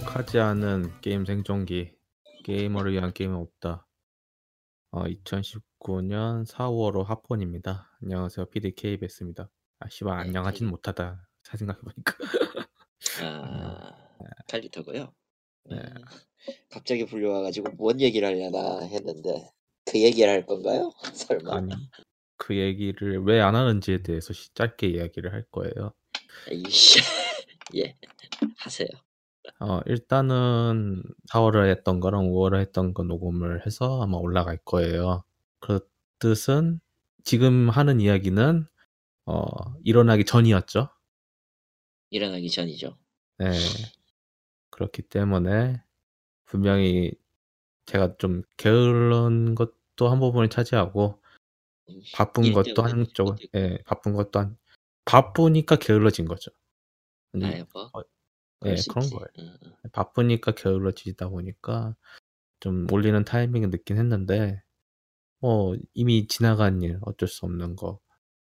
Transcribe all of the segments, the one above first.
행복하지 않은 게임 생존기. 게이머를 위한 게임은 없다. 어, 2019년 4월호 하폰입니다. 안녕하세요. PD KBS입니다. 아, 씨발, 네, 안녕하진 칼리, 못하다. 잘 생각해보니까. 아, 칼리토고요. 네. 음, 갑자기 불려와가지고 뭔 얘기를 하려나 했는데 그 얘기를 할 건가요? 설마? 아니, 그 얘기를 왜 안 하는지에 대해서 시- 짧게 이야기를 할 거예요. 이씨, 예, 하세요. 어, 일단은 4 월에 했던 거랑 5 월에 했던 거 녹음을 해서 아마 올라갈 거예요. 그 뜻은 지금 하는 이야기는 어, 일어나기 전이었죠. 일어나기 전이죠. 네. 그렇기 때문에 분명히 제가 좀 게으른 것도 한 부분을 차지하고 음, 바쁜 일 것도 때문에 한쪽, 그것도 있고. 예, 바쁜 것도 한 바쁘니까 게을러진 거죠. 아니, 뭐 어, 예, 수 그런. 거예요. 응, 응. 바쁘니까 게을러지다 보니까 좀 올리는 타이밍을 늦긴 했는데 뭐 이미 지나간 일 어쩔 수 없는 거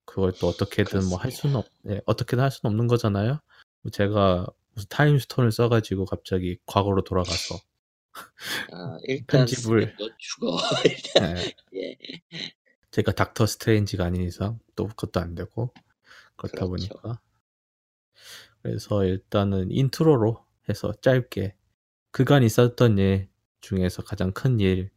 그걸 또 어떻게든 뭐 할 수는 없, 예, 어떻게든 할 수는 없는 거잖아요. 뭐 제가 무슨 타임스톤을 써가지고 갑자기 과거로 돌아가서 아, 일단 편집을 죽어. 예, 예, 제가 닥터 스트레인지가 아닌 이상 또 그것도 안 되고 그렇다 그렇죠. 보니까 그래서 일단은 intro로 해서 짧게 그간 있었던 일 중에서 가장 큰 일,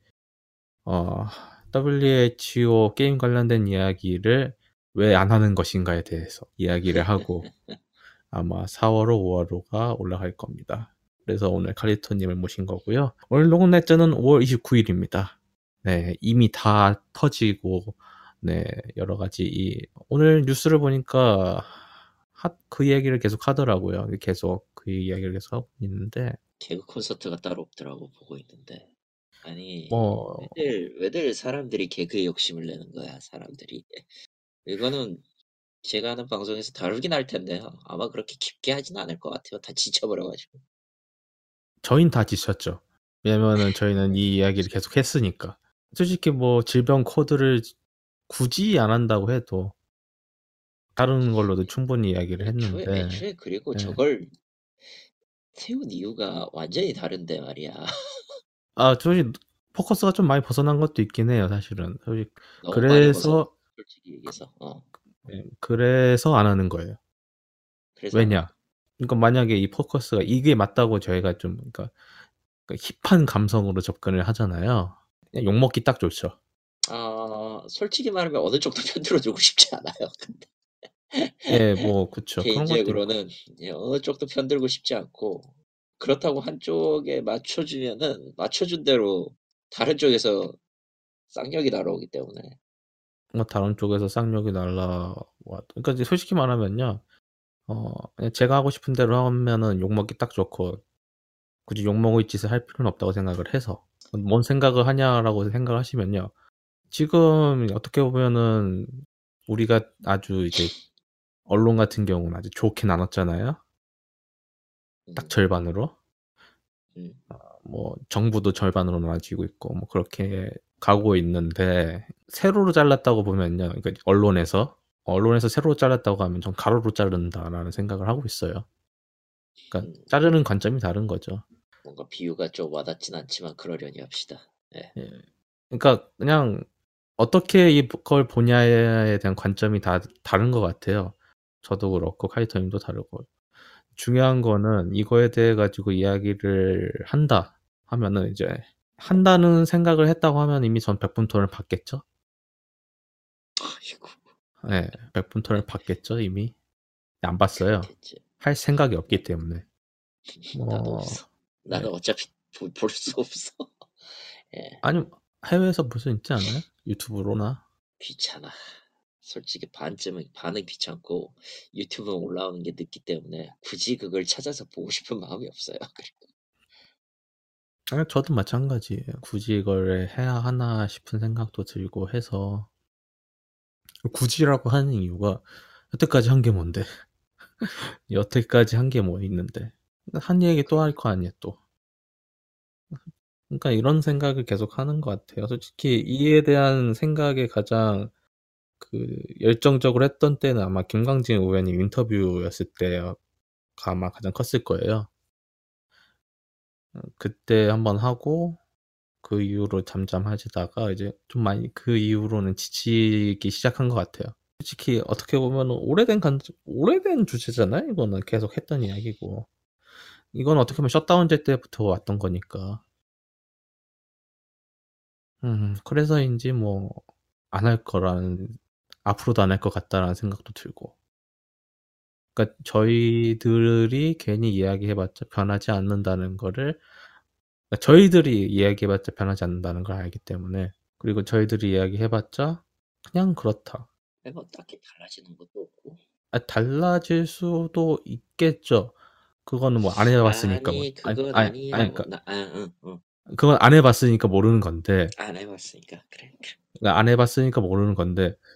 어, WHO 게임 관련된 이야기를 왜 안 하는 것인가에 대해서 이야기를 하고 아마 4월호, 5월호가 올라갈 겁니다. 그래서 오늘 칼리토님을 모신 거고요. 오늘 녹음 날짜는 5월 29일입니다. 네, 이미 다 터지고, 네, 여러 가지 이, 오늘 뉴스를 보니까 하- 그 얘기를 계속 하더라고요. 계속 그 이야기를 계속 하고 있는데, 개그 콘서트가 따로 없더라고 보고 있는데. 아니, 뭐, 왜들 왜들 사람들이 개그에 욕심을 내는 거야 사람들이. 이거는 제가 하는 방송에서 다루긴 할 텐데요. 아마 그렇게 깊게 하진 않을 것 같아요. 다 지쳐버려가지고. 저희는 다 지쳤죠. 왜냐면은 저희는 이 이야기를 계속 했으니까. 솔직히 뭐 질병 코드를 굳이 안 한다고 해도 다른 걸로도 충분히 이야기를 애초에, 했는데, 애초에 그리고 네. 저걸 세운 이유가 완전히 다른데 말이야. 아, 솔직히 포커스가 좀 많이 벗어난 것도 있긴 해요, 사실은. 벗어. 그래서 솔직히 얘기해서. 어. 네, 그래서 안 하는 거예요. 그래서 왜냐? 그러니까 만약에 이 포커스가 이게 맞다고 저희가 좀 그러니까 그 힙한 감성으로 접근을 하잖아요. 그냥 욕 먹기 딱 좋죠. 아 솔직히 말하면 어느 쪽도 편들어 주고 싶지 않아요. 근데 예, 뭐 있고. 개인적으로는 예, 어느 쪽도 편들고 싶지 않고 그렇다고 한쪽에 맞춰주면은 맞춰준 대로 다른 쪽에서 쌍욕이 날아오기 때문에 뭐 다른 쪽에서 쌍욕이 날라와. 그러니까 솔직히 말하면요. 어, 제가 하고 싶은 대로 하면은 욕 먹기 딱 좋고 굳이 욕 먹을 짓을 할 필요는 없다고 생각을 해서 뭔 생각을 하냐라고 생각을 하시면요. 지금 어떻게 보면은 우리가 아주 이제 언론 같은 경우는 아주 좋게 나눴잖아요. 음, 딱 절반으로. 음. 뭐 정부도 절반으로 나눠지고 있고 뭐 그렇게 가고 있는데 세로로 잘랐다고 보면요. 그러니까 언론에서 언론에서 세로로 잘랐다고 하면 전 가로로 자른다라는 생각을 하고 있어요. 그러니까 음. 자르는 관점이 다른 거죠. 뭔가 비유가 좀 와닿진 않지만 그러려니 합시다. 예. 예. 그러니까 그냥 어떻게 이걸 보냐에 대한 관점이 다 다른 것 같아요. 저도 그렇고 카이터님도 다르고 중요한 거는 이거에 대해 가지고 이야기를 한다 하면은 이제 한다는 생각을 했다고 하면 이미 전 백분토를 받겠죠. 아이고 네, 백분토를 받겠죠 이미. 안 봤어요. 됐지. 할 생각이 없기 때문에. 나도 뭐 없어. 나는 네. 어차피 볼 수 없어. 예. 아니 해외에서 볼 수 있지 않아요? 유튜브로나. 귀찮아. 솔직히 반쯤은 반은 귀찮고 유튜브에 올라오는 게 늦기 때문에 굳이 그걸 찾아서 보고 싶은 마음이 없어요. 아니, 저도 마찬가지예요. 굳이 이걸 해야 하나 싶은 생각도 들고 해서 굳이라고 하는 이유가 여태까지 한 게 뭔데? 여태까지 한 게 뭐 있는데? 한 얘기 또 할 거 아니야 또. 그러니까 이런 생각을 계속 하는 것 같아요. 솔직히 이에 대한 생각에 가장 그 열정적으로 했던 때는 아마 김광진 의원님 인터뷰였을 때가 아마 가장 컸을 거예요. 어 그때 1번 하고 그 이후로 잠잠해지다가 이제 좀 많이 그 이후로는 지치기 시작한 것 같아요. 솔직히 어떻게 보면은 오래된 간지 오래된 주제잖아요 이거는. 계속 했던 이야기고. 이건 어떻게 보면 셧다운제 때부터 왔던 거니까. 음 그래서인지 뭐 안 할 거라는 ' 앞으로도 안 할 것 같다.'라는 생각도 들고. 그러니까 저희들이 괜히 이야기해 봤자 변하지 않는다는 거를 그러니까 저희들이 이야기해 봤자 변하지 않는다는 걸 알기 때문에 그리고 저희들이 이야기해 봤자 '그냥 그렇다.' 뭐 딱히 달라지는 것도 없고. 아 달라질 수도 있겠죠. 그거는 뭐 안 해 봤으니까 뭐. 아니 아니 그건 아니 아니 아니라고. 그러니까 나 아 응 응. 그건 안 해 봤으니까 모르는 건데 안 해 봤으니까. 그래, 그래. 그러니까 안 해 봤으니까 모르는 건데 '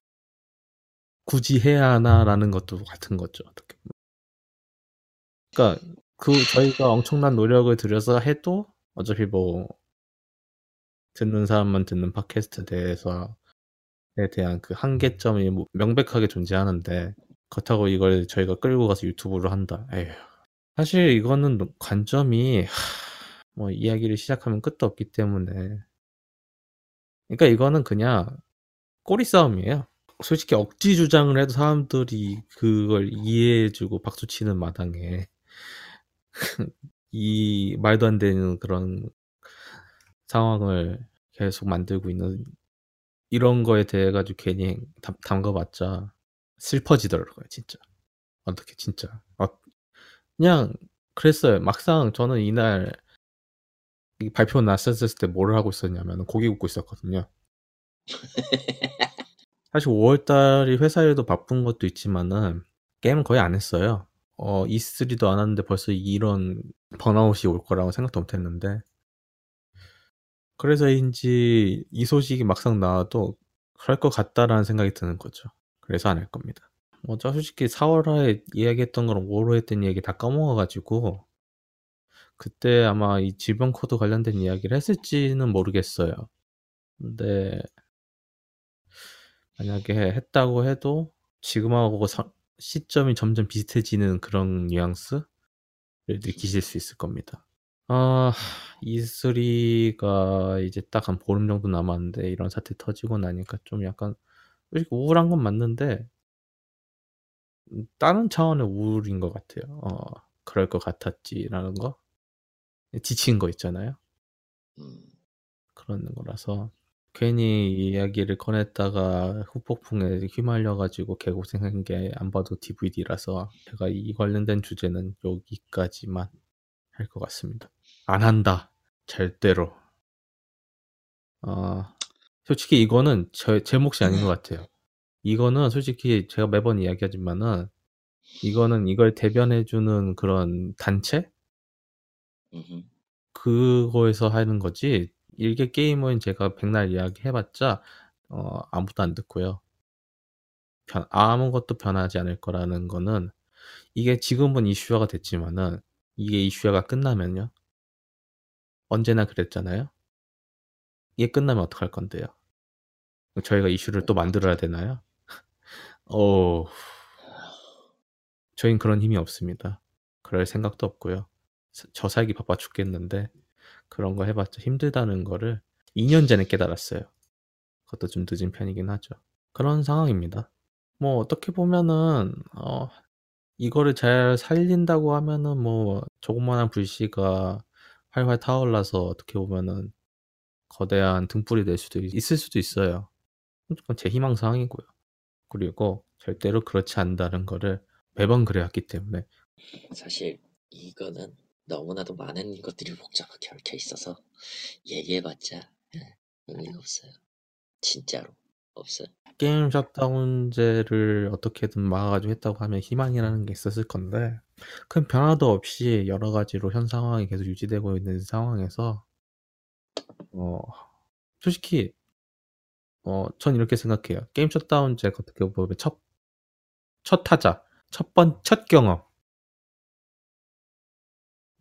굳이 해야 하나.'라는 것도 같은 거죠 어떻게 보면. 그러니까 그 저희가 엄청난 노력을 들여서 해도 어차피 뭐 듣는 사람만 듣는 팟캐스트에 대해서에 대한 그 한계점이 뭐 명백하게 존재하는데 그렇다고 이걸 저희가 끌고 가서 유튜브로 한다. 에휴. 사실 이거는 너 관점이 뭐 이야기를 시작하면 끝도 없기 때문에 그러니까 이거는 그냥 꼬리 싸움이에요. 솔직히 억지 주장을 해도 사람들이 그걸 이해해 주고 박수 치는 마당에 이 말도 안 되는 그런 상황을 계속 만들고 있는 이런 거에 대해 가지고 괜히 담 담가 봤자 슬퍼지더라고요 진짜. 어떻게 진짜. 어 그냥 그랬어요. 막상 저는 이날 이 발표 났었을 때뭘 하고 있었냐면은 고기 굽고 있었거든요. 사실 5월 달이 회사 일도 바쁜 것도 있지만은 게임은 거의 안 했어요. 어 E3도 안 왔는데 벌써 이런 번아웃이 올 거라고 생각도 못 했는데 그래서인지 이 소식이 막상 나와도 '그럴 것 같다.'라는 생각이 드는 거죠. 그래서 안 할 겁니다. 뭐저 솔직히 4 월에 이야기했던 거랑 5 월에 했던 이야기 다 까먹어 가지고 그때 아마 이 질병 코드 관련된 이야기를 했을지는 모르겠어요. 근데 만약에 했다고 해도 지금하고 서 시점이 점점 비슷해지는 그런 뉘앙스를 느끼실 수 있을 겁니다. 아 E3가 이제 딱 한 보름 정도 남았는데 이런 사태 터지고 나니까 좀 약간 우울한 건 맞는데 음 다른 차원의 우울인 것 같아요. 어 '그럴 것 같았지.'라는 거. 예 지친 거 있잖아요. 음. 그런 거라서 괜히 이야기를 꺼냈다가 후폭풍에 휘말려 가지고 개고생한 게 안 봐도 DVD라서 제가 이 관련된 주제는 여기까지만 할 것 같습니다. 안 한다. 절대로. 어 솔직히 이거는 저제 몫이 아닌 것 같아요. 이거는 솔직히 제가 매번 이야기하지만은 이거는 이걸 대변해 주는 그런 단체? 그거에서 하는 거지 일개 게임은 제가 백날 이야기 해 봤자 어 아무도 안 듣고요. 변 아무것도 변하지 않을 거라는 거는 이게 지금은 이슈화가 됐지만은 이게 이슈화가 끝나면요. 언제나 그랬잖아요. 이게 끝나면 어떡할 건데요? 그 저희가 이슈를 또 만들어야 되나요? 어우. 저희는 그런 힘이 없습니다. 그럴 생각도 없고요. 스저 살기 바빠 죽겠는데 그런 거 해 봤자 힘들다는 거를 2년 전에 깨달았어요. 그것도 좀 늦은 편이긴 하죠. 그런 상황입니다. 뭐 어떻게 보면은 어 이거를 잘 살린다고 하면은 뭐 조그마한 불씨가 활활 타올라서 어떻게 보면은 거대한 등불이 될 수도 있 있을 수도 있어요. 그건 제 희망 사항이고요. 그리고 절대로 그렇지 않는다는 거를 매번 그래 왔기 때문에 사실 이거는 너무나도 많은 것들이 복잡하게 얽혀 있어서 얘기해 봤자 예 의미가 없어요. 진짜로 없어요. 게임 셧다운제를 어떻게든 막아 가지고 했다고 하면 희망이라는 게 있었을 건데 큰 변화도 없이 여러 가지로 현 상황이 계속 유지되고 있는 상황에서 어 솔직히 어 전 이렇게 생각해요. 게임 셧다운제가 어떻게 보면 첫첫 타자, 첫 번 첫 경험.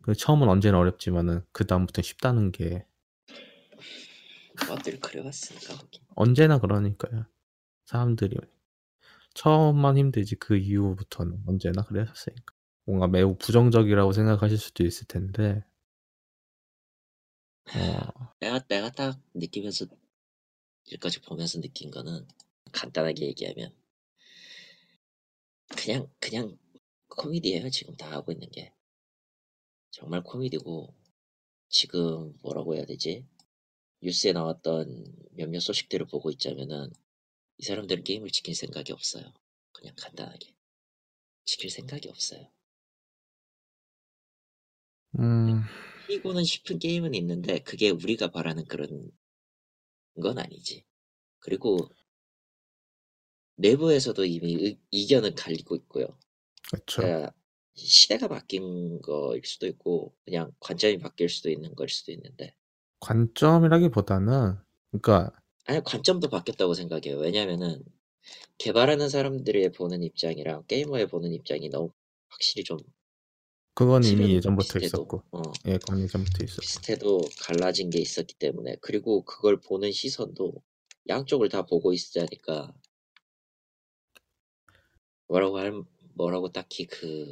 그 처음은 언제나 어렵지만은 그 다음부터는 쉽다는 게 다들 그래 왔으니까 거긴. 언제나 그러니까요. 사람들이 처음만 힘들지 그 이후부터는 언제나 그랬었으니까. 뭔가 매우 부정적이라고 생각하실 수도 있을 텐데 어, 내가 내가 딱 느끼면서 여기까지 보면서 느낀 거는 간단하게 얘기하면 그냥 그냥 코미디예요 지금 다 하고 있는 게 정말 코미디고 지금 뭐라고 해야 되지? 뉴스에 나왔던 몇몇 소식들을 보고 있자면은 이 사람들은 게임을 지킬 생각이 없어요. 그냥 간단하게. 지킬 생각이 없어요. 음, 이고는 싶은 게임은 있는데 그게 우리가 바라는 그런 건 아니지. 그리고 내부에서도 이미 의, 이견은 갈리고 있고요. 그렇죠. 그러니까 시대가 바뀐 거일 수도 있고 그냥 관점이 바뀔 수도 있는 걸 수도 있는데 관점이라기보다는, 그러니까 아니 관점도 바뀌었다고 생각해요. 왜냐면은 개발하는 사람들이 보는 입장이랑 게이머에 보는 입장이 너무 확실히 좀 그건 이미 예전부터 비슷해도 있었고, 어, 예, 그건 예전부터 있었고. 비슷해도 갈라진 게 있었기 때문에 그리고 그걸 보는 시선도 양쪽을 다 보고 있으니까 뭐라고 할 뭐라고 딱히 그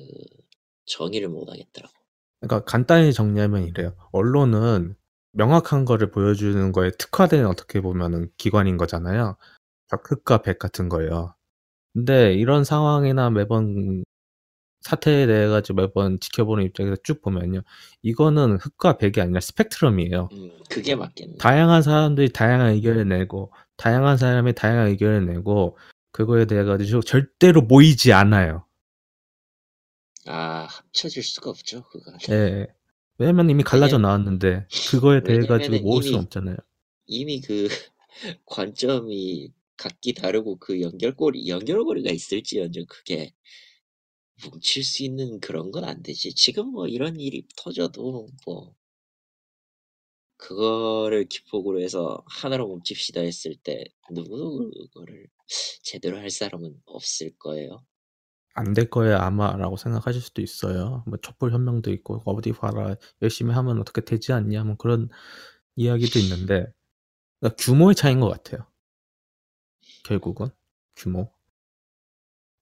정의를 못 하겠더라고. 그러니까 간단히 정리하면 이래요. 언론은 명확한 거를 보여주는 거에 특화된 어떻게 보면은 기관인 거잖아요. 흑과 백 같은 거예요. 근데 이런 상황이나 매번 사태에 대해 가지고 매번 지켜보는 입장에서 쭉 보면요. 이거는 흑과 백이 아니라 스펙트럼이에요. 음, 그게 맞겠네. 다양한 사람들이 다양한 의견을 내고, 다양한 사람이 다양한 의견을 내고, 그거에 대해 가지고 절대로 모이지 않아요. 아 합쳐질 수가 없죠 그거. 예. 왜냐면 이미 갈라져 왜냐면- 나왔는데, 그거에 대해 가지고 모을 수는 이미- 없잖아요. 이미 그 관점이 각기 다르고 그 연결고리 연결고리가 있을지언정 그게 뭉칠 수 있는 그런 건 안 되지. 지금 뭐 이런 일이 터져도 뭐 그거를 기폭으로 해서 하나로 뭉칩시다 했을 때 누구도 그거를 제대로 할 사람은 없을 거예요. 안 될 거예요, 아마라고 생각하실 수도 있어요. 뭐 촛불 혁명도 있고 어디 봐라 열심히 하면 어떻게 되지 않냐 뭐 그런 이야기도 있는데 그러니까 규모의 차이인 것 같아요. 결국은 규모.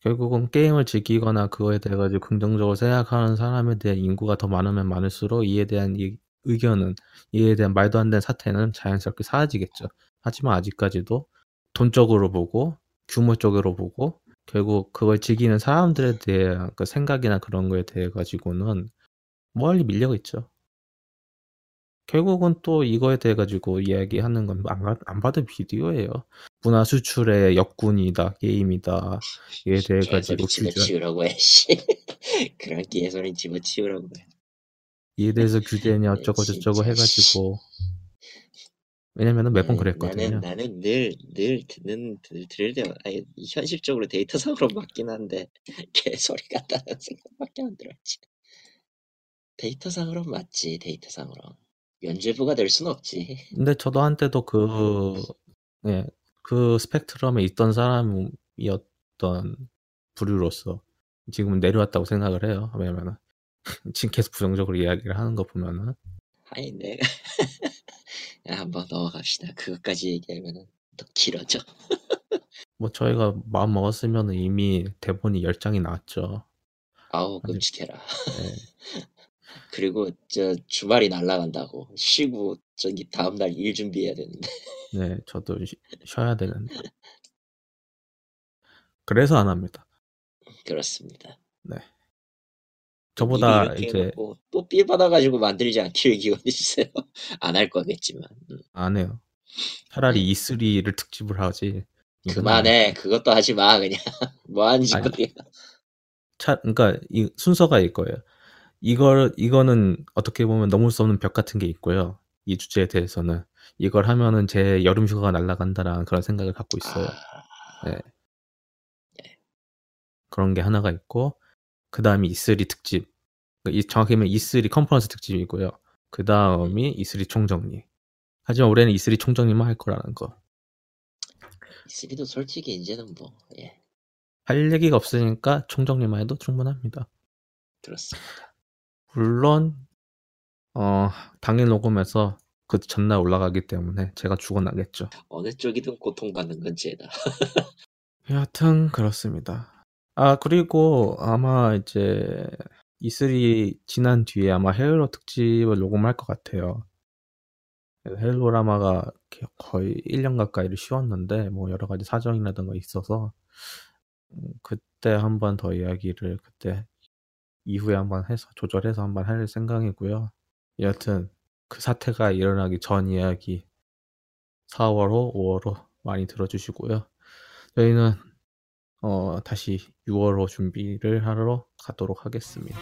결국은 게임을 즐기거나 그거에 대해 가지고 긍정적으로 생각하는 사람에 대한 인구가 더 많으면 많을수록 이에 대한 이 의견은 이에 대한 말도 안 되는 사태는 자연스럽게 사라지겠죠. 하지만 아직까지도 돈적으로 보고 규모 쪽으로 보고 결국 그걸 즐기는 사람들에 대한 그 생각이나 그런 거에 대해 가지고는 멀리 밀려 있죠. 결국은 또 이거에 대해 가지고 이야기하는 건 안, 안 봐도 비디오예요. 문화 수출의 역군이다, 게임이다. 이에 대해 가지고 집어치우라고 해. 씨. 그런 개소리 집어치우라고 해. 이에 대해서 규제냐 네, 어쩌고 저쩌고 해가지고 왜냐면은 매번 나는- 그랬거든요. 나는 나는 늘늘 듣는 들, 들을 때 아니, 현실적으로 데이터상으로 맞긴 한데 개소리 같다는 생각밖에 안 들었지. 데이터상으로 맞지 데이터상으로 연재부가 될 순 없지. 근데 저도 한때도 그, 예, 그 스펙트럼에 있던 사람이었던 부류로서 지금은 내려왔다고 생각을 해요. 왜냐면은 지금 계속 부정적으로 이야기를 하는 거 보면은 아니 내가 야, 한번 넘어갑시다. 그것까지 얘기하면은 더 길어져. 뭐 저희가 마음 먹었으면 이미 대본이 10장이 나왔죠. 아우 끔찍해라. 예. 그리고 저 주말이 날라간다고 쉬고 저기 다음 날 일 준비해야 되는데 네, 저도 쉬, 쉬어야 되는데. 그래서 안 합니다. 그렇습니다. 저보다 이제 또 삘 받아가지고 만들지 않기를 기원해주세요. 안 할 거겠지만 음. 안 해요. 차라리 E3를 특집을 하지. 그만해. 그것도 하지 마 그냥 뭐 하는 짓거리야. 차, 그러니까 이 순서가 이거예요. 이걸 이거는 어떻게 보면 넘을 수 없는 벽 같은 게 있고요. 이 주제에 대해서는 이걸 하면은 제 여름 휴가가 날아간다라는 그런 생각을 갖고 있어요. 아, 네. 그런 게 하나가 있고 그 다음이 E3 특집. 그러니까 이 정확히 말하면 E3 컨퍼런스 특집이고요. 그 다음이 E3 총정리. 하지만 올해는 E3 총정리만 할 거라는 거. E3도 솔직히 이제는 뭐 예, 할 얘기가 없으니까 총정리만 해도 충분합니다. 그렇습니다. 물론 어 당일 녹음해서 그 전날 올라가기 때문에 제가 죽어나겠죠. 어느 쪽이든 고통받는 건 죄다. 여하튼 그렇습니다. 아 그리고 아마 이제 E3 지난 뒤에 아마 헤일로 특집을 녹음할 것 같아요. 헬로라마가 거의 1년 가까이를 쉬었는데 뭐 여러 가지 사정이라든가 있어서 음 그때 한번 더 이야기를 그때 이후에 한번 해서 조절해서 한번 할 생각이고요. 여하튼 그 사태가 일어나기 전 이야기 4월호, 5월호 많이 들어주시고요. 저희는 어 다시 6월호 준비를 하러 가도록 하겠습니다.